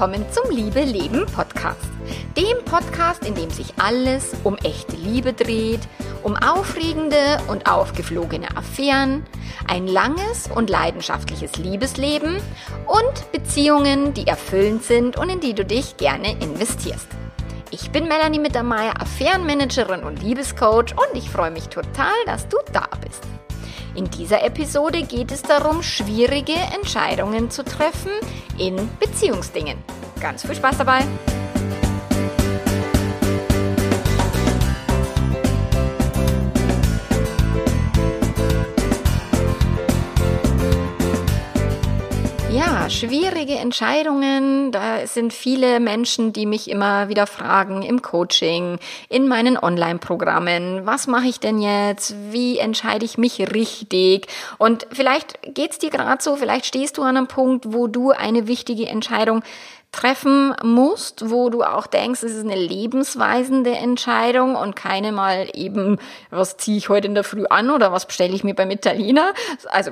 willkommen zum Liebe Leben Podcast. Dem Podcast, in dem sich alles um echte Liebe dreht, um aufregende und aufgeflogene Affären, ein langes und leidenschaftliches Liebesleben und Beziehungen, die erfüllend sind und in die du dich gerne investierst. Ich bin Melanie Mittermeier, Affärenmanagerin und Liebescoach und ich freue mich total, dass du da bist. In dieser Episode geht es darum, schwierige Entscheidungen zu treffen in Beziehungsdingen. Ganz viel Spaß dabei! Ja, schwierige Entscheidungen. Da sind viele Menschen, die mich immer wieder fragen im Coaching, in meinen Online-Programmen. Was mache ich denn jetzt? Wie entscheide ich mich richtig? Und vielleicht geht's dir gerade so, vielleicht stehst du an einem Punkt, wo du eine wichtige Entscheidung treffen musst, wo du auch denkst, es ist eine lebensweisende Entscheidung und keine mal eben, was ziehe ich heute in der Früh an oder was bestelle ich mir beim Italiener, also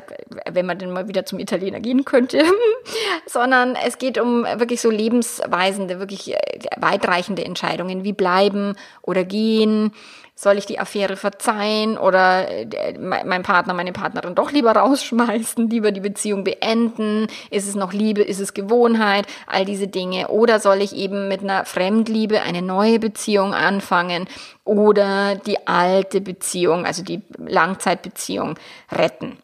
wenn man denn mal wieder zum Italiener gehen könnte, sondern es geht um wirklich so lebensweisende, wirklich weitreichende Entscheidungen, wie bleiben oder gehen, soll ich die Affäre verzeihen oder äh, mein Partner, meine Partnerin doch lieber rausschmeißen, lieber die Beziehung beenden? Ist es noch Liebe? Ist es Gewohnheit? All diese Dinge. Oder soll ich eben mit einer Fremdliebe eine neue Beziehung anfangen oder die alte Beziehung, also die Langzeitbeziehung retten?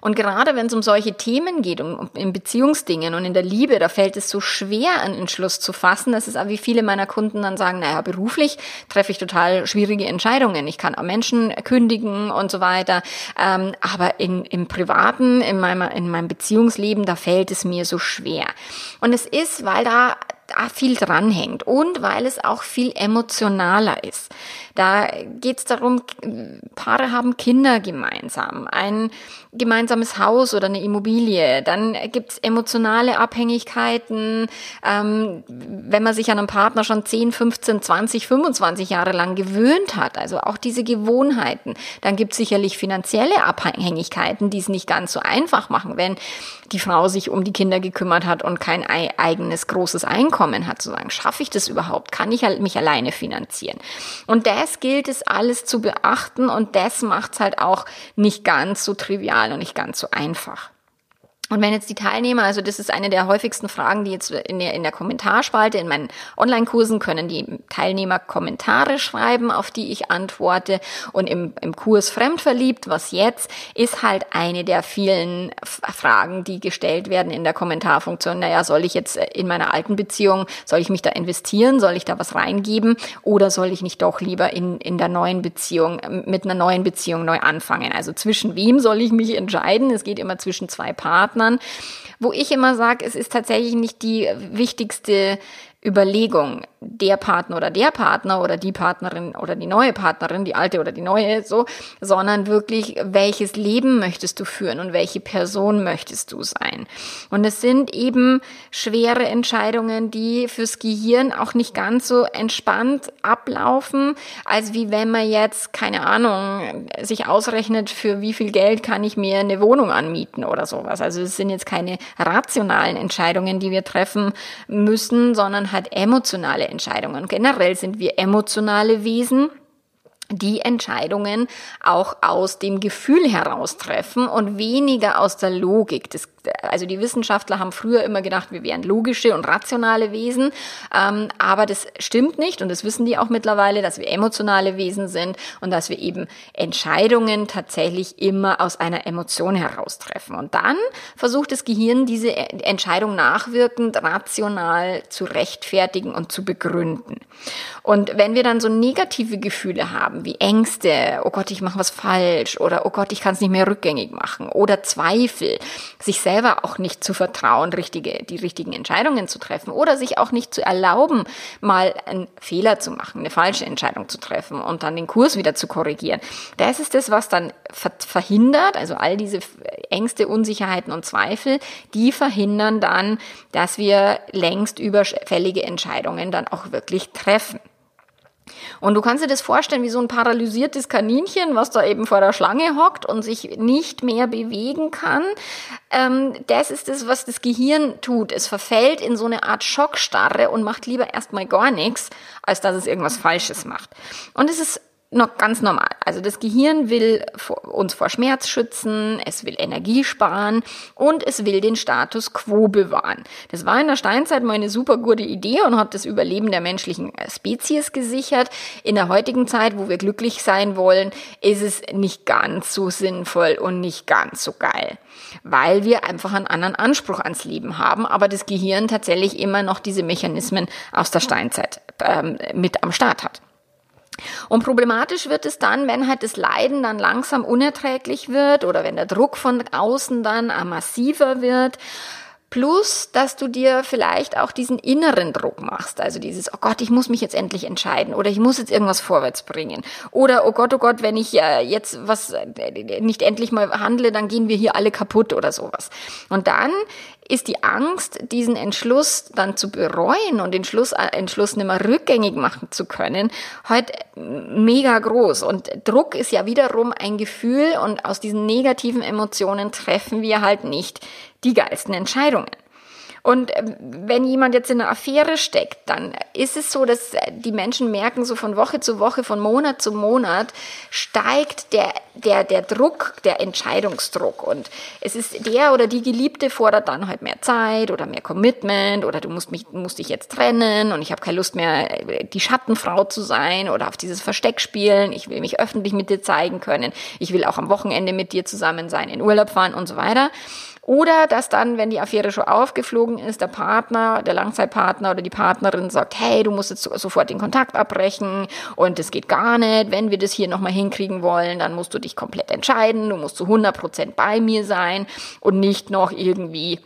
Und gerade wenn es um solche Themen geht, um, um in Beziehungsdingen und in der Liebe, da fällt es so schwer, einen Entschluss zu fassen. Das ist auch wie viele meiner Kunden dann sagen, naja, beruflich treffe ich total schwierige Entscheidungen. Ich kann auch Menschen kündigen und so weiter. Ähm, aber in, im Privaten, in meinem, in meinem Beziehungsleben, da fällt es mir so schwer. Und es ist, weil da da viel dranhängt und weil es auch viel emotionaler ist. Da geht es darum, Paare haben Kinder gemeinsam, ein gemeinsames Haus oder eine Immobilie. Dann gibt es emotionale Abhängigkeiten. Ähm, wenn man sich an einen Partner schon 10, 15, 20, 25 Jahre lang gewöhnt hat, also auch diese Gewohnheiten, dann gibt es sicherlich finanzielle Abhängigkeiten, die es nicht ganz so einfach machen, wenn die Frau sich um die Kinder gekümmert hat und kein eigenes großes Einkommen hat, zu sagen, schaffe ich das überhaupt? Kann ich mich alleine finanzieren? Und das gilt es alles zu beachten und das macht es halt auch nicht ganz so trivial und nicht ganz so einfach. Und wenn jetzt die Teilnehmer, also das ist eine der häufigsten Fragen, die jetzt in der, in der Kommentarspalte in meinen Online-Kursen können die Teilnehmer Kommentare schreiben, auf die ich antworte. Und im, im Kurs Fremdverliebt, was jetzt, ist halt eine der vielen Fragen, die gestellt werden in der Kommentarfunktion. Naja, soll ich jetzt in meiner alten Beziehung, soll ich mich da investieren? Soll ich da was reingeben? Oder soll ich nicht doch lieber in, in der neuen Beziehung, mit einer neuen Beziehung neu anfangen? Also zwischen wem soll ich mich entscheiden? Es geht immer zwischen zwei Partnern. Partnern, wo ich immer sage, es ist tatsächlich nicht die wichtigste Überlegung, der Partner oder der Partner oder die Partnerin oder die neue Partnerin, die alte oder die neue, so, sondern wirklich, welches Leben möchtest du führen und welche Person möchtest du sein? Und es sind eben schwere Entscheidungen, die fürs Gehirn auch nicht ganz so entspannt ablaufen, als wie wenn man jetzt, keine Ahnung, sich ausrechnet, für wie viel Geld kann ich mir eine Wohnung anmieten oder sowas. Also es sind jetzt keine rationalen Entscheidungen, die wir treffen müssen, sondern hat emotionale Entscheidungen. Generell sind wir emotionale Wesen die Entscheidungen auch aus dem Gefühl heraus treffen und weniger aus der Logik. Das also die Wissenschaftler haben früher immer gedacht, wir wären logische und rationale Wesen, ähm, aber das stimmt nicht und das wissen die auch mittlerweile, dass wir emotionale Wesen sind und dass wir eben Entscheidungen tatsächlich immer aus einer Emotion heraus treffen. Und dann versucht das Gehirn, diese Entscheidung nachwirkend rational zu rechtfertigen und zu begründen. Und wenn wir dann so negative Gefühle haben, wie Ängste, oh Gott, ich mache was falsch oder oh Gott, ich kann es nicht mehr rückgängig machen oder Zweifel, sich selbst selber auch nicht zu vertrauen, richtige, die richtigen Entscheidungen zu treffen oder sich auch nicht zu erlauben, mal einen Fehler zu machen, eine falsche Entscheidung zu treffen und dann den Kurs wieder zu korrigieren. Das ist das, was dann verhindert, also all diese Ängste, Unsicherheiten und Zweifel, die verhindern dann, dass wir längst überfällige Entscheidungen dann auch wirklich treffen. Und du kannst dir das vorstellen wie so ein paralysiertes Kaninchen, was da eben vor der Schlange hockt und sich nicht mehr bewegen kann. Ähm, das ist das, was das Gehirn tut. Es verfällt in so eine Art Schockstarre und macht lieber erstmal gar nichts, als dass es irgendwas Falsches macht. Und es ist noch ganz normal. Also das Gehirn will uns vor Schmerz schützen, es will Energie sparen und es will den Status quo bewahren. Das war in der Steinzeit mal eine super gute Idee und hat das Überleben der menschlichen Spezies gesichert. In der heutigen Zeit, wo wir glücklich sein wollen, ist es nicht ganz so sinnvoll und nicht ganz so geil, weil wir einfach einen anderen Anspruch ans Leben haben, aber das Gehirn tatsächlich immer noch diese Mechanismen aus der Steinzeit ähm, mit am Start hat. Und problematisch wird es dann, wenn halt das Leiden dann langsam unerträglich wird oder wenn der Druck von außen dann massiver wird. Plus, dass du dir vielleicht auch diesen inneren Druck machst. Also dieses, oh Gott, ich muss mich jetzt endlich entscheiden oder ich muss jetzt irgendwas vorwärts bringen. Oder, oh Gott, oh Gott, wenn ich äh, jetzt was äh, nicht endlich mal handle, dann gehen wir hier alle kaputt oder sowas. Und dann ist die Angst, diesen Entschluss dann zu bereuen und den Schluss, äh, Entschluss nicht mehr rückgängig machen zu können, heute mega groß. Und Druck ist ja wiederum ein Gefühl und aus diesen negativen Emotionen treffen wir halt nicht die geilsten Entscheidungen. Und ähm, wenn jemand jetzt in einer Affäre steckt, dann ist es so, dass die Menschen merken, so von Woche zu Woche, von Monat zu Monat steigt der, der, der Druck, der Entscheidungsdruck. Und es ist der oder die Geliebte fordert dann halt mehr Zeit oder mehr Commitment oder du musst mich, musst dich jetzt trennen und ich habe keine Lust mehr, die Schattenfrau zu sein oder auf dieses Versteck spielen. Ich will mich öffentlich mit dir zeigen können. Ich will auch am Wochenende mit dir zusammen sein, in Urlaub fahren und so weiter. Oder dass dann, wenn die Affäre schon aufgeflogen ist, der Partner, der Langzeitpartner oder die Partnerin sagt, hey, du musst jetzt sofort den Kontakt abbrechen und das geht gar nicht. Wenn wir das hier nochmal hinkriegen wollen, dann musst du dich komplett entscheiden. Du musst zu 100 Prozent bei mir sein und nicht noch irgendwie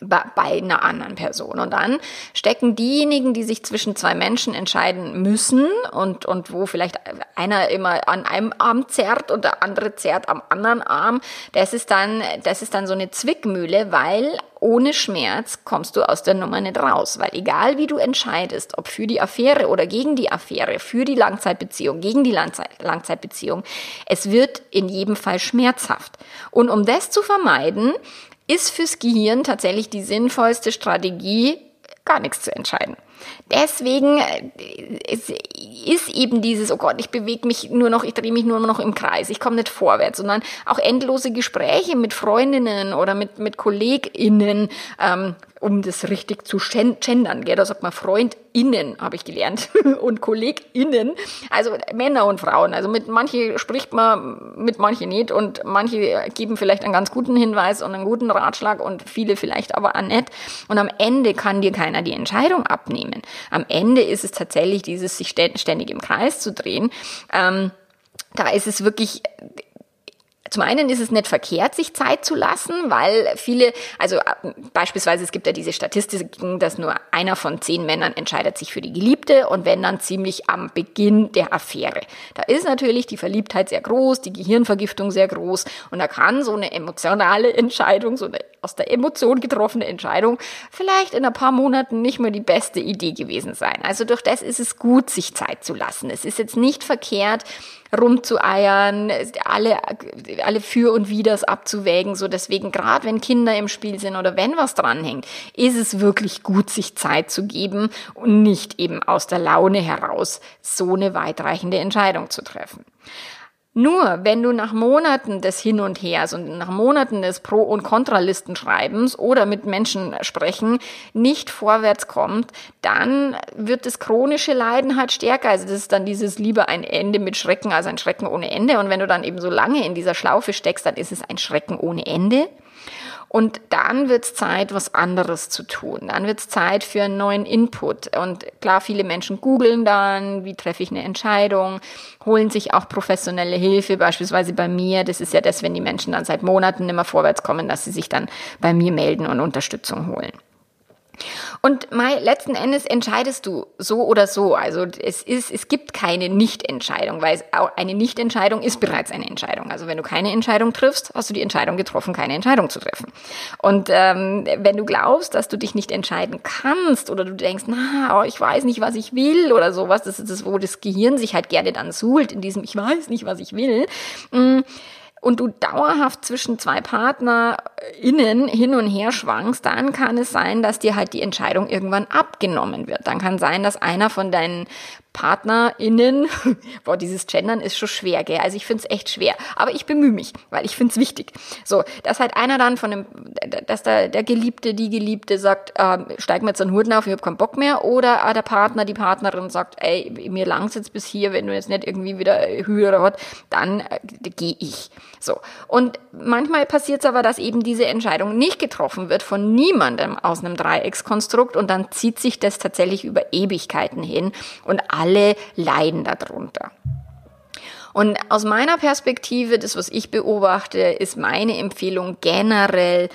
bei einer anderen Person. Und dann stecken diejenigen, die sich zwischen zwei Menschen entscheiden müssen und, und wo vielleicht einer immer an einem Arm zerrt und der andere zerrt am anderen Arm, das ist dann, das ist dann so eine Zwickmühle, weil ohne Schmerz kommst du aus der Nummer nicht raus, weil egal wie du entscheidest, ob für die Affäre oder gegen die Affäre, für die Langzeitbeziehung, gegen die Langzeit Langzeitbeziehung, es wird in jedem Fall schmerzhaft. Und um das zu vermeiden, ist fürs Gehirn tatsächlich die sinnvollste Strategie, gar nichts zu entscheiden. Deswegen äh, ist eben dieses, oh Gott, ich bewege mich nur noch, ich drehe mich nur noch im Kreis, ich komme nicht vorwärts, sondern auch endlose Gespräche mit Freundinnen oder mit, mit KollegInnen ähm, um das richtig zu gendern, gell? da sagt man FreundInnen, habe ich gelernt, und KollegInnen, also Männer und Frauen. Also mit manche spricht man, mit manche nicht und manche geben vielleicht einen ganz guten Hinweis und einen guten Ratschlag und viele vielleicht aber auch nicht. Und am Ende kann dir keiner die Entscheidung abnehmen. Am Ende ist es tatsächlich dieses, sich ständig im Kreis zu drehen. Ähm, da ist es wirklich zum einen ist es nicht verkehrt, sich Zeit zu lassen, weil viele, also äh, beispielsweise es gibt ja diese Statistiken, dass nur einer von zehn Männern entscheidet sich für die Geliebte und wenn dann ziemlich am Beginn der Affäre. Da ist natürlich die Verliebtheit sehr groß, die Gehirnvergiftung sehr groß und da kann so eine emotionale Entscheidung, so eine aus der Emotion getroffene Entscheidung vielleicht in ein paar Monaten nicht mehr die beste Idee gewesen sein. Also durch das ist es gut, sich Zeit zu lassen. Es ist jetzt nicht verkehrt, rumzueiern, alle, alle für und widers abzuwägen. So deswegen, gerade wenn Kinder im Spiel sind oder wenn was dranhängt, ist es wirklich gut, sich Zeit zu geben und nicht eben aus der Laune heraus so eine weitreichende Entscheidung zu treffen. Nur wenn du nach Monaten des Hin und Hers und nach Monaten des Pro- und Kontralistenschreibens oder mit Menschen sprechen nicht vorwärts kommt, dann wird das chronische Leiden halt stärker. Also das ist dann dieses lieber ein Ende mit Schrecken als ein Schrecken ohne Ende. Und wenn du dann eben so lange in dieser Schlaufe steckst, dann ist es ein Schrecken ohne Ende. Und dann wird es Zeit, was anderes zu tun. Dann wird es Zeit für einen neuen Input. Und klar, viele Menschen googeln dann, wie treffe ich eine Entscheidung, holen sich auch professionelle Hilfe, beispielsweise bei mir. Das ist ja das, wenn die Menschen dann seit Monaten mehr vorwärts kommen, dass sie sich dann bei mir melden und Unterstützung holen. Und Mai, letzten Endes entscheidest du so oder so. Also es ist, es gibt keine Nichtentscheidung, weil es auch eine Nichtentscheidung ist bereits eine Entscheidung. Also wenn du keine Entscheidung triffst, hast du die Entscheidung getroffen, keine Entscheidung zu treffen. Und ähm, wenn du glaubst, dass du dich nicht entscheiden kannst oder du denkst, na, oh, ich weiß nicht, was ich will oder sowas, das ist das, wo das Gehirn sich halt gerne dann suhlt in diesem, ich weiß nicht, was ich will. Mh, mm, und du dauerhaft zwischen zwei PartnerInnen hin und her schwankst, dann kann es sein, dass dir halt die Entscheidung irgendwann abgenommen wird. Dann kann sein, dass einer von deinen PartnerInnen, boah, dieses Gendern ist schon schwer, gell? Also ich finde es echt schwer. Aber ich bemühe mich, weil ich finde es wichtig. So, dass halt einer dann von dem, dass der, der Geliebte, die Geliebte sagt, äh, steig mir jetzt einen Hut auf, ich habe keinen Bock mehr. Oder äh, der Partner, die Partnerin sagt, ey, mir langt's jetzt bis hier, wenn du jetzt nicht irgendwie wieder höher hat, dann äh, gehe ich. So. Und manchmal passiert es aber, dass eben diese Entscheidung nicht getroffen wird von niemandem aus einem Dreieckskonstrukt und dann zieht sich das tatsächlich über Ewigkeiten hin und alle leiden darunter. Und aus meiner Perspektive, das, was ich beobachte, ist meine Empfehlung generell,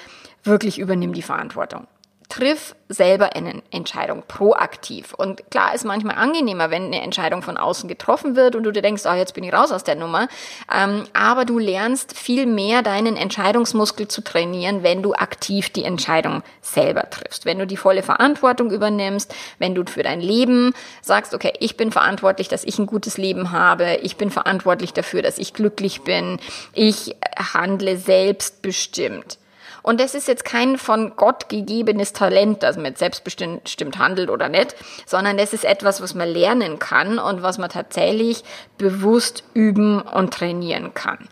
wirklich übernimm die Verantwortung triff selber eine Entscheidung proaktiv. Und klar ist manchmal angenehmer, wenn eine Entscheidung von außen getroffen wird und du dir denkst, oh, jetzt bin ich raus aus der Nummer. Ähm, aber du lernst viel mehr deinen Entscheidungsmuskel zu trainieren, wenn du aktiv die Entscheidung selber triffst. Wenn du die volle Verantwortung übernimmst, wenn du für dein Leben sagst, okay, ich bin verantwortlich, dass ich ein gutes Leben habe, ich bin verantwortlich dafür, dass ich glücklich bin, ich handle selbstbestimmt. Und das ist jetzt kein von Gott gegebenes Talent, dass man jetzt selbstbestimmt handelt oder nicht, sondern das ist etwas, was man lernen kann und was man tatsächlich bewusst üben und trainieren kann.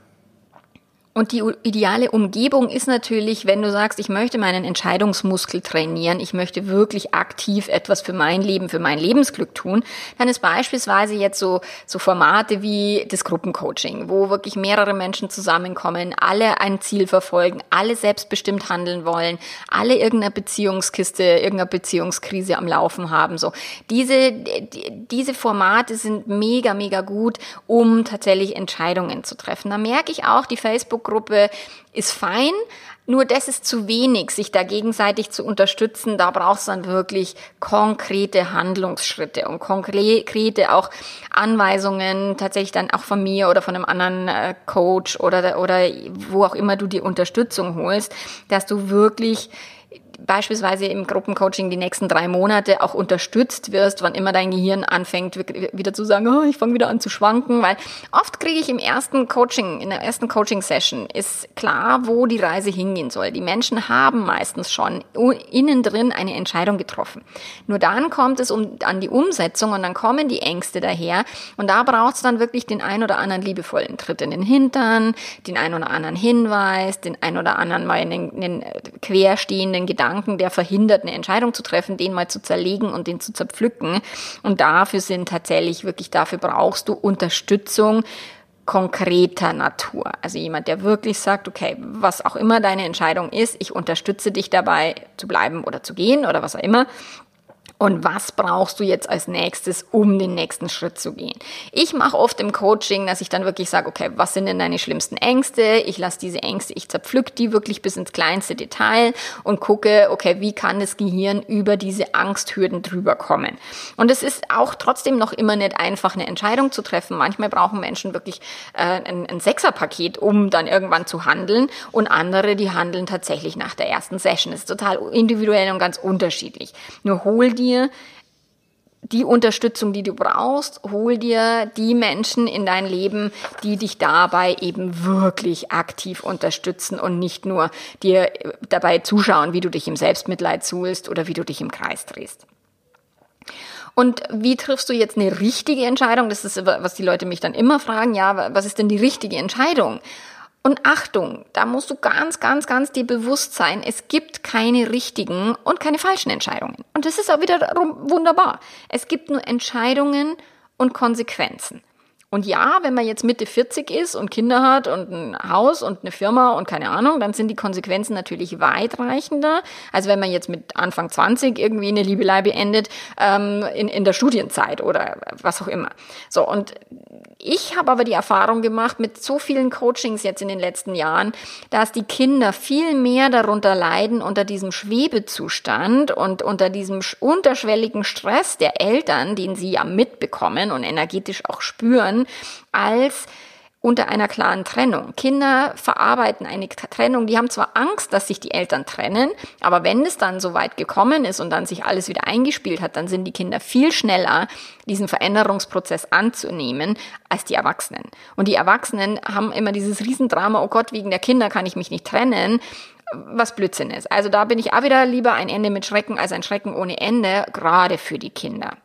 Und die ideale Umgebung ist natürlich, wenn du sagst, ich möchte meinen Entscheidungsmuskel trainieren, ich möchte wirklich aktiv etwas für mein Leben, für mein Lebensglück tun, dann ist beispielsweise jetzt so, so Formate wie das Gruppencoaching, wo wirklich mehrere Menschen zusammenkommen, alle ein Ziel verfolgen, alle selbstbestimmt handeln wollen, alle irgendeine Beziehungskiste, irgendeine Beziehungskrise am Laufen haben, so. Diese, diese Formate sind mega, mega gut, um tatsächlich Entscheidungen zu treffen. Da merke ich auch, die Facebook Facebook-Gruppe ist fein, nur das ist zu wenig, sich da gegenseitig zu unterstützen. Da braucht es dann wirklich konkrete Handlungsschritte und konkrete auch Anweisungen, tatsächlich dann auch von mir oder von einem anderen äh, Coach oder, oder wo auch immer du die Unterstützung holst, dass du wirklich beispielsweise im Gruppencoaching die nächsten drei Monate auch unterstützt wirst, wann immer dein Gehirn anfängt, wieder zu sagen, oh, ich fange wieder an zu schwanken, weil oft kriege ich im ersten Coaching, in der ersten Coaching-Session ist klar, wo die Reise hingehen soll. Die Menschen haben meistens schon innen drin eine Entscheidung getroffen. Nur dann kommt es um, an die Umsetzung und dann kommen die Ängste daher und da braucht es dann wirklich den ein oder anderen liebevollen Tritt in den Hintern, den ein oder anderen Hinweis, den ein oder anderen mal in den, in den querstehenden Gedanken Gedanken, der verhindert, eine Entscheidung zu treffen, den mal zu zerlegen und den zu zerpflücken. Und dafür sind tatsächlich wirklich, dafür brauchst du Unterstützung konkreter Natur. Also jemand, der wirklich sagt, okay, was auch immer deine Entscheidung ist, ich unterstütze dich dabei zu bleiben oder zu gehen oder was auch immer und was brauchst du jetzt als nächstes, um den nächsten Schritt zu gehen. Ich mache oft im Coaching, dass ich dann wirklich sage, okay, was sind denn deine schlimmsten Ängste? Ich lasse diese Ängste, ich zerpflück die wirklich bis ins kleinste Detail und gucke, okay, wie kann das Gehirn über diese Angsthürden drüber kommen. Und es ist auch trotzdem noch immer nicht einfach, eine Entscheidung zu treffen. Manchmal brauchen Menschen wirklich äh, ein, ein Sechserpaket, um dann irgendwann zu handeln und andere, die handeln tatsächlich nach der ersten Session. Das ist total individuell und ganz unterschiedlich. Nur hol die dir die Unterstützung, die du brauchst, hol dir die Menschen in dein Leben, die dich dabei eben wirklich aktiv unterstützen und nicht nur dir dabei zuschauen, wie du dich im Selbstmitleid suhlst oder wie du dich im Kreis drehst. Und wie triffst du jetzt eine richtige Entscheidung? Das ist, was die Leute mich dann immer fragen. Ja, was ist denn die richtige Entscheidung? Und Achtung, da musst du ganz, ganz, ganz dir bewusst sein, es gibt keine richtigen und keine falschen Entscheidungen. Und das ist auch wiederum wunderbar. Es gibt nur Entscheidungen und Konsequenzen. Und ja, wenn man jetzt Mitte 40 ist und Kinder hat und ein Haus und eine Firma und keine Ahnung, dann sind die Konsequenzen natürlich weitreichender, als wenn man jetzt mit Anfang 20 irgendwie eine Liebelei beendet ähm, in, in der Studienzeit oder was auch immer. So, und ich habe aber die Erfahrung gemacht mit so vielen Coachings jetzt in den letzten Jahren, dass die Kinder viel mehr darunter leiden unter diesem Schwebezustand und unter diesem unterschwelligen Stress der Eltern, den sie ja mitbekommen und energetisch auch spüren, als unter einer klaren Trennung. Kinder verarbeiten eine Trennung, die haben zwar Angst, dass sich die Eltern trennen, aber wenn es dann so weit gekommen ist und dann sich alles wieder eingespielt hat, dann sind die Kinder viel schneller, diesen Veränderungsprozess anzunehmen, als die Erwachsenen. Und die Erwachsenen haben immer dieses Riesendrama, oh Gott, wegen der Kinder kann ich mich nicht trennen was Blödsinn ist. Also da bin ich auch wieder lieber ein Ende mit Schrecken als ein Schrecken ohne Ende, gerade für die Kinder.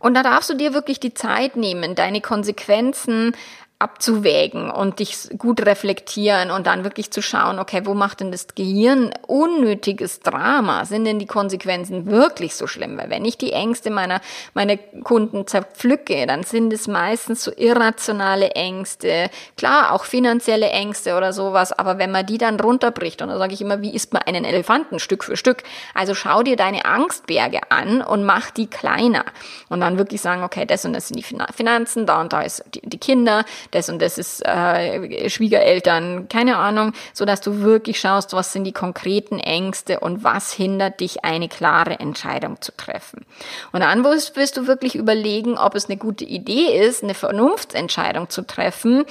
Und da darfst du dir wirklich die Zeit nehmen, deine Konsequenzen abzuwägen und dich gut reflektieren und dann wirklich zu schauen, okay, wo macht denn das Gehirn unnötiges Drama? Sind denn die Konsequenzen wirklich so schlimm? Weil wenn ich die Ängste meiner, meiner Kunden zerpflücke, dann sind es meistens so irrationale Ängste, klar, auch finanzielle Ängste oder sowas, aber wenn man die dann runterbricht, und da sage ich immer, wie isst man einen Elefanten Stück für Stück? Also schau dir deine Angstberge an und mach die kleiner. Und dann wirklich sagen, okay, das und das sind die Finanzen, da und da ist die, die Kinder, das und das ist äh, Schwiegereltern, keine Ahnung, so dass du wirklich schaust, was sind die konkreten Ängste und was hindert dich, eine klare Entscheidung zu treffen. Und dann wirst, du wirklich überlegen, ob es eine gute Idee ist, eine Vernunftsentscheidung zu treffen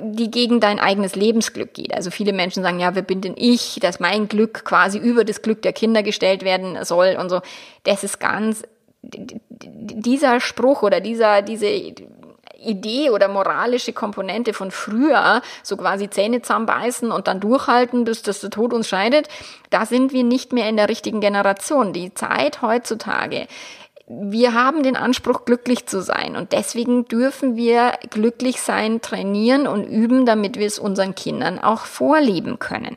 die gegen dein eigenes Lebensglück geht. Also viele Menschen sagen, ja, wer bin denn ich, dass mein Glück quasi über das Glück der Kinder gestellt werden soll und so. Das ist ganz, dieser Spruch oder dieser, diese Idee oder moralische Komponente von früher, so quasi Zähne zusammenbeißen und dann durchhalten, bis das der Tod uns scheidet, da sind wir nicht mehr in der richtigen Generation. Die Zeit heutzutage wir haben den Anspruch, glücklich zu sein. Und deswegen dürfen wir glücklich sein, trainieren und üben, damit wir es unseren Kindern auch vorleben können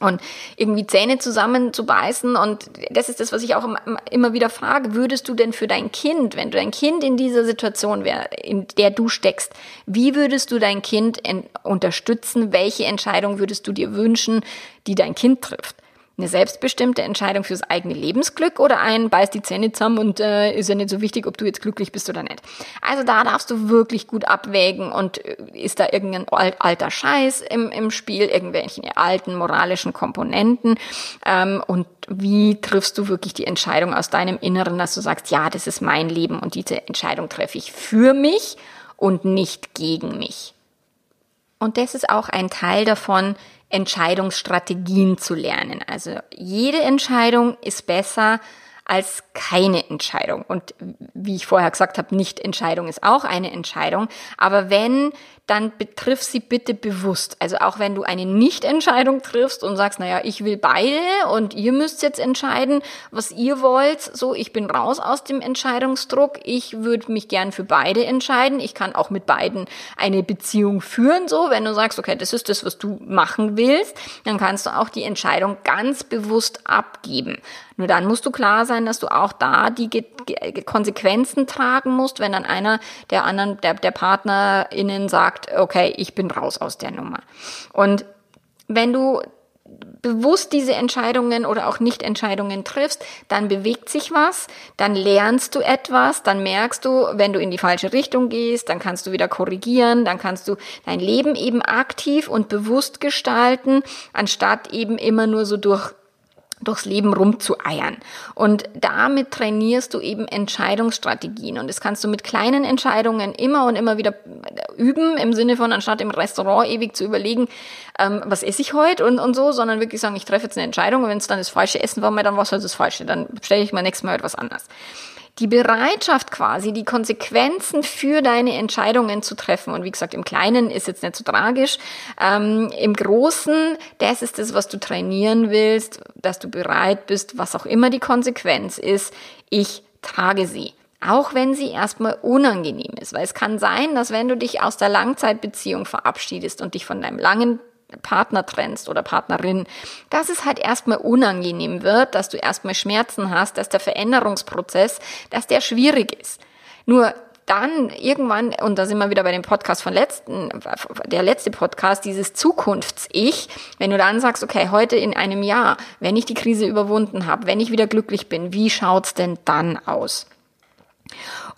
und irgendwie Zähne zusammenzubeißen. Und das ist das, was ich auch immer wieder frage. Würdest du denn für dein Kind, wenn du dein Kind in dieser Situation wäre, in der du steckst, wie würdest du dein Kind unterstützen? Welche Entscheidung würdest du dir wünschen, die dein Kind trifft? Eine selbstbestimmte Entscheidung fürs eigene Lebensglück oder ein beißt die Zähne zusammen und äh, ist ja nicht so wichtig, ob du jetzt glücklich bist oder nicht. Also da darfst du wirklich gut abwägen und äh, ist da irgendein alter Scheiß im, im Spiel, irgendwelche alten moralischen Komponenten ähm, und wie triffst du wirklich die Entscheidung aus deinem Inneren, dass du sagst, ja, das ist mein Leben und diese Entscheidung treffe ich für mich und nicht gegen mich. Und das ist auch ein Teil davon, Entscheidungsstrategien zu lernen. Also jede Entscheidung ist besser als keine Entscheidung. Und wie ich vorher gesagt habe, nicht Entscheidung ist auch eine Entscheidung. Aber wenn dann betriff sie bitte bewusst. Also auch wenn du eine Nicht-Entscheidung triffst und sagst, naja, ich will beide und ihr müsst jetzt entscheiden, was ihr wollt. So, ich bin raus aus dem Entscheidungsdruck. Ich würde mich gern für beide entscheiden. Ich kann auch mit beiden eine Beziehung führen. So, wenn du sagst, okay, das ist das, was du machen willst, dann kannst du auch die Entscheidung ganz bewusst abgeben. Nur dann musst du klar sein, dass du auch da die Konsequenzen tragen musst, wenn dann einer der anderen, der, der PartnerInnen sagt, okay, ich bin raus aus der Nummer. Und wenn du bewusst diese Entscheidungen oder auch Nicht-Entscheidungen triffst, dann bewegt sich was, dann lernst du etwas, dann merkst du, wenn du in die falsche Richtung gehst, dann kannst du wieder korrigieren, dann kannst du dein Leben eben aktiv und bewusst gestalten, anstatt eben immer nur so durch durchs Leben rumzueiern. Und damit trainierst du eben Entscheidungsstrategien. Und das kannst du mit kleinen Entscheidungen immer und immer wieder üben, im Sinne von, anstatt im Restaurant ewig zu überlegen, ähm, was esse ich heute und, und so, sondern wirklich sagen, ich treffe jetzt eine Entscheidung und wenn es dann das falsche Essen war, dann war es halt das falsche. Dann stelle ich mal nächstes Mal etwas anderes die Bereitschaft quasi, die Konsequenzen für deine Entscheidungen zu treffen. Und wie gesagt, im Kleinen ist jetzt nicht so tragisch. Ähm, Im Großen, das ist das, was du trainieren willst, dass du bereit bist, was auch immer die Konsequenz ist. Ich trage sie. Auch wenn sie erstmal unangenehm ist. Weil es kann sein, dass wenn du dich aus der Langzeitbeziehung verabschiedest und dich von deinem langen Partner trennst oder Partnerin, dass es halt erstmal unangenehm wird, dass du erstmal Schmerzen hast, dass der Veränderungsprozess, dass der schwierig ist. Nur dann irgendwann, und da sind wir wieder bei dem Podcast von letzten, der letzte Podcast, dieses Zukunfts-Ich, wenn du dann sagst, okay, heute in einem Jahr, wenn ich die Krise überwunden habe, wenn ich wieder glücklich bin, wie schaut's denn dann aus?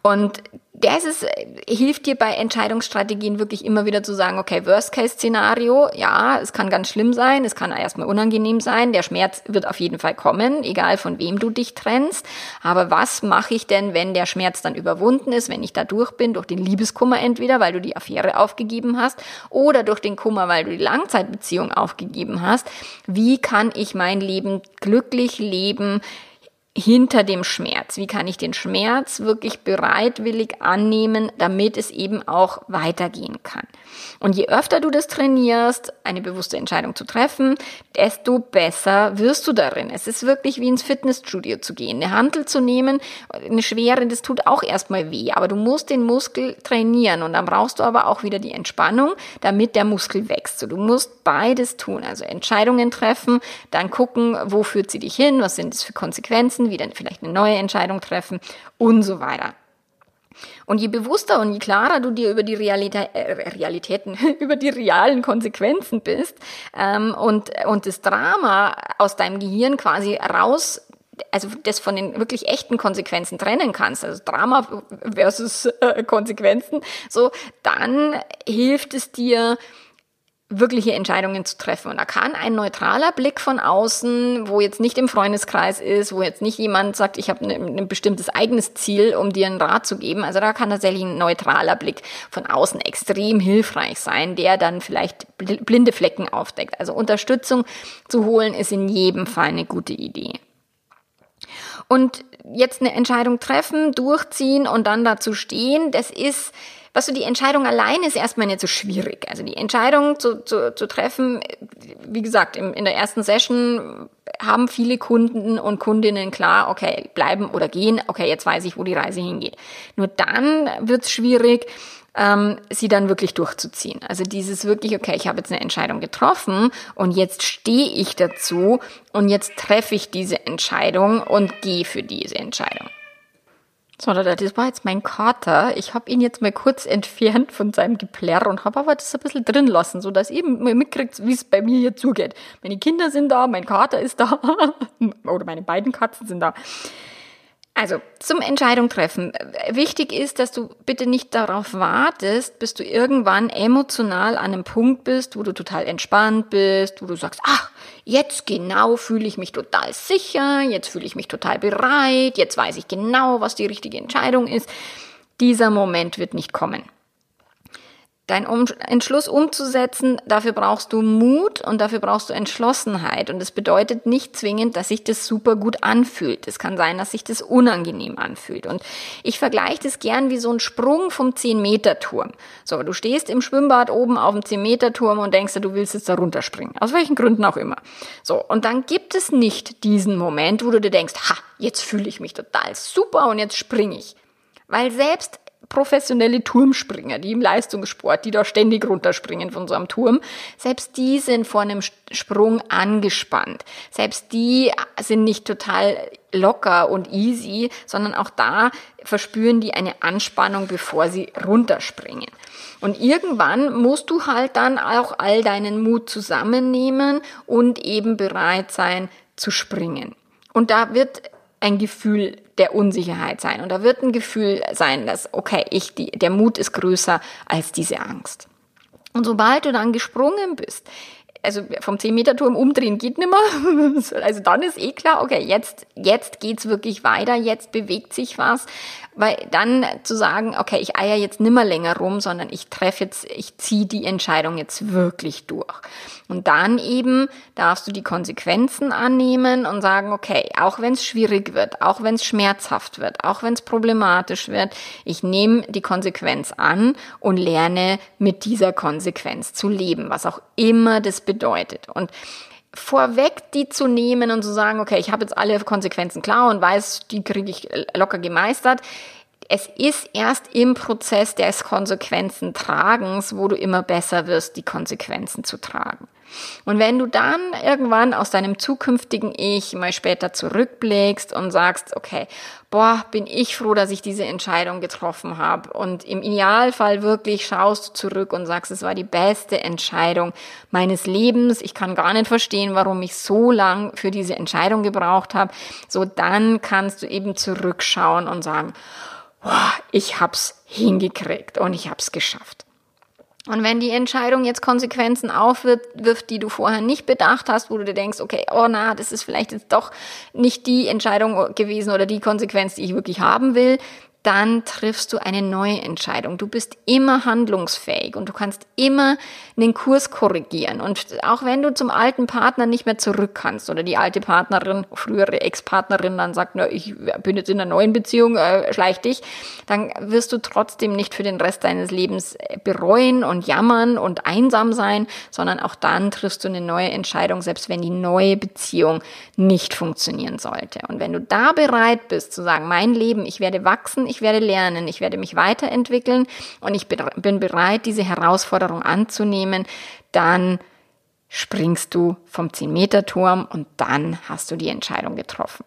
Und das ist, äh, hilft dir bei Entscheidungsstrategien wirklich immer wieder zu sagen, okay, Worst-Case-Szenario, ja, es kann ganz schlimm sein, es kann erstmal unangenehm sein, der Schmerz wird auf jeden Fall kommen, egal von wem du dich trennst. Aber was mache ich denn, wenn der Schmerz dann überwunden ist, wenn ich da durch bin, durch den Liebeskummer entweder, weil du die Affäre aufgegeben hast, oder durch den Kummer, weil du die Langzeitbeziehung aufgegeben hast? Wie kann ich mein Leben glücklich leben? Hinter dem Schmerz? Wie kann ich den Schmerz wirklich bereitwillig annehmen, damit es eben auch weitergehen kann? Und je öfter du das trainierst, eine bewusste Entscheidung zu treffen, desto besser wirst du darin. Es ist wirklich wie ins Fitnessstudio zu gehen. Eine Hantel zu nehmen, eine schwere, das tut auch erstmal weh, aber du musst den Muskel trainieren und dann brauchst du aber auch wieder die Entspannung, damit der Muskel wächst. Du musst beides tun, also Entscheidungen treffen, dann gucken, wo führt sie dich hin, was sind es für Konsequenzen, wieder vielleicht eine neue Entscheidung treffen und so weiter. Und je bewusster und je klarer du dir über die Realität, äh, Realitäten, über die realen Konsequenzen bist ähm, und, und das Drama aus deinem Gehirn quasi raus also das von den wirklich echten Konsequenzen trennen kannst, also Drama versus äh, Konsequenzen, so, dann hilft es dir, wirkliche Entscheidungen zu treffen. Und da kann ein neutraler Blick von außen, wo jetzt nicht im Freundeskreis ist, wo jetzt nicht jemand sagt, ich habe ein, ein bestimmtes eigenes Ziel, um dir einen Rat zu geben. Also da kann tatsächlich ein neutraler Blick von außen extrem hilfreich sein, der dann vielleicht blinde Flecken aufdeckt. Also Unterstützung zu holen ist in jedem Fall eine gute Idee. Und jetzt eine Entscheidung treffen, durchziehen und dann dazu stehen, das ist was so die Entscheidung allein ist erstmal nicht so schwierig. Also die Entscheidung zu, zu, zu treffen, wie gesagt, im, in der ersten Session haben viele Kunden und Kundinnen klar, okay, bleiben oder gehen, okay, jetzt weiß ich, wo die Reise hingeht. Nur dann wird's schwierig, ähm, sie dann wirklich durchzuziehen. Also dieses wirklich, okay, ich habe jetzt eine Entscheidung getroffen und jetzt stehe ich dazu und jetzt treffe ich diese Entscheidung und gehe für diese Entscheidung. So, das war jetzt mein Kater. Ich habe ihn jetzt mal kurz entfernt von seinem Geplärr und habe aber das ein bisschen drin lassen, so dass eben mal mitkriegt, wie es bei mir hier zugeht. Meine Kinder sind da, mein Kater ist da oder meine beiden Katzen sind da. Also zum Entscheidung treffen. Wichtig ist, dass du bitte nicht darauf wartest, bis du irgendwann emotional an einem Punkt bist, wo du total entspannt bist, wo du sagst, ach, jetzt genau fühle ich mich total sicher, jetzt fühle ich mich total bereit, jetzt weiß ich genau, was die richtige Entscheidung ist. Dieser Moment wird nicht kommen deinen um Entschluss umzusetzen, dafür brauchst du Mut und dafür brauchst du Entschlossenheit. Und das bedeutet nicht zwingend, dass sich das super gut anfühlt. Es kann sein, dass sich das unangenehm anfühlt. Und ich vergleiche das gern wie so ein Sprung vom 10-Meter-Turm. So, du stehst im Schwimmbad oben auf dem 10-Meter-Turm und denkst, du willst jetzt da runterspringen. Aus welchen Gründen auch immer. So, und dann gibt es nicht diesen Moment, wo du dir denkst, ha, jetzt fühle ich mich total super und jetzt springe ich. Weil selbst professionelle Turmspringer, die im Leistungssport, die da ständig runterspringen von so einem Turm, selbst die sind vor einem Sprung angespannt. Selbst die sind nicht total locker und easy, sondern auch da verspüren die eine Anspannung, bevor sie runterspringen. Und irgendwann musst du halt dann auch all deinen Mut zusammennehmen und eben bereit sein zu springen. Und da wird ein Gefühl der Unsicherheit sein. Und da wird ein Gefühl sein, dass, okay, ich, die, der Mut ist größer als diese Angst. Und sobald du dann gesprungen bist, also vom 10-Meter-Turm umdrehen geht nicht mehr. Also dann ist eh klar, okay, jetzt, jetzt geht's wirklich weiter, jetzt bewegt sich was. Weil dann zu sagen, okay, ich eier jetzt nimmer länger rum, sondern ich treffe jetzt, ich ziehe die Entscheidung jetzt wirklich durch. Und dann eben darfst du die Konsequenzen annehmen und sagen, okay, auch wenn es schwierig wird, auch wenn es schmerzhaft wird, auch wenn es problematisch wird, ich nehme die Konsequenz an und lerne mit dieser Konsequenz zu leben, was auch immer das bedeutet. Und vorweg die zu nehmen und zu sagen, okay, ich habe jetzt alle Konsequenzen klar und weiß, die kriege ich locker gemeistert. Es ist erst im Prozess des Konsequenzen-Tragens, wo du immer besser wirst, die Konsequenzen zu tragen. Und wenn du dann irgendwann aus deinem zukünftigen Ich mal später zurückblickst und sagst, okay, boah, bin ich froh, dass ich diese Entscheidung getroffen habe. Und im Idealfall wirklich schaust du zurück und sagst, es war die beste Entscheidung meines Lebens. Ich kann gar nicht verstehen, warum ich so lang für diese Entscheidung gebraucht habe. So dann kannst du eben zurückschauen und sagen, ich hab's hingekriegt und ich hab's geschafft. Und wenn die Entscheidung jetzt Konsequenzen aufwirft, die du vorher nicht bedacht hast, wo du dir denkst, okay, oh na, das ist vielleicht jetzt doch nicht die Entscheidung gewesen oder die Konsequenz, die ich wirklich haben will, dann triffst du eine neue Entscheidung. Du bist immer handlungsfähig und du kannst immer den Kurs korrigieren. Und auch wenn du zum alten Partner nicht mehr zurück kannst oder die alte Partnerin, frühere Ex-Partnerin dann sagt, na, ich bin jetzt in einer neuen Beziehung, äh, schleich dich, dann wirst du trotzdem nicht für den Rest deines Lebens bereuen und jammern und einsam sein, sondern auch dann triffst du eine neue Entscheidung, selbst wenn die neue Beziehung nicht funktionieren sollte. Und wenn du da bereit bist zu sagen, mein Leben, ich werde wachsen, ich werde lernen, ich werde mich weiterentwickeln und ich bin bereit, diese Herausforderung anzunehmen, dann springst du vom 10-Meter-Turm und dann hast du die Entscheidung getroffen.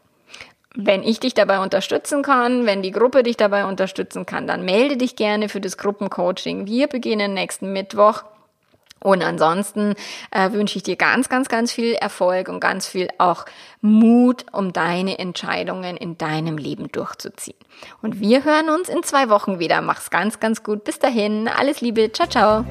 Wenn ich dich dabei unterstützen kann, wenn die Gruppe dich dabei unterstützen kann, dann melde dich gerne für das Gruppencoaching. Wir beginnen nächsten Mittwoch. Und ansonsten äh, wünsche ich dir ganz, ganz, ganz viel Erfolg und ganz viel auch Mut, um deine Entscheidungen in deinem Leben durchzuziehen. Und wir hören uns in zwei Wochen wieder. Mach's ganz, ganz gut. Bis dahin. Alles Liebe. Ciao, ciao.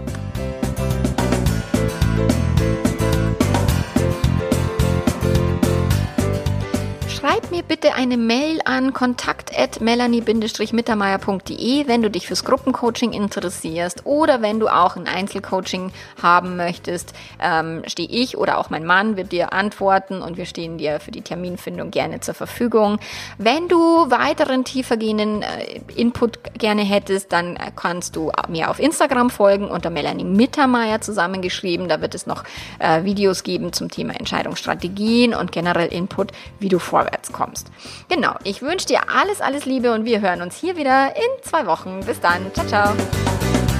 Bitte eine Mail an kontakt.melanie-mittermeier.de, wenn du dich fürs Gruppencoaching interessierst oder wenn du auch ein Einzelcoaching haben möchtest, ähm, stehe ich oder auch mein Mann wird dir antworten und wir stehen dir für die Terminfindung gerne zur Verfügung. Wenn du weiteren tiefergehenden äh, Input gerne hättest, dann äh, kannst du mir auf Instagram folgen unter Melanie Mittermeier zusammengeschrieben. Da wird es noch äh, Videos geben zum Thema Entscheidungsstrategien und generell Input, wie du vorwärts vorwärts kommst. Genau, ich wünsche dir alles, alles Liebe und wir hören uns hier wieder in zwei Wochen. Bis dann. Ciao, ciao.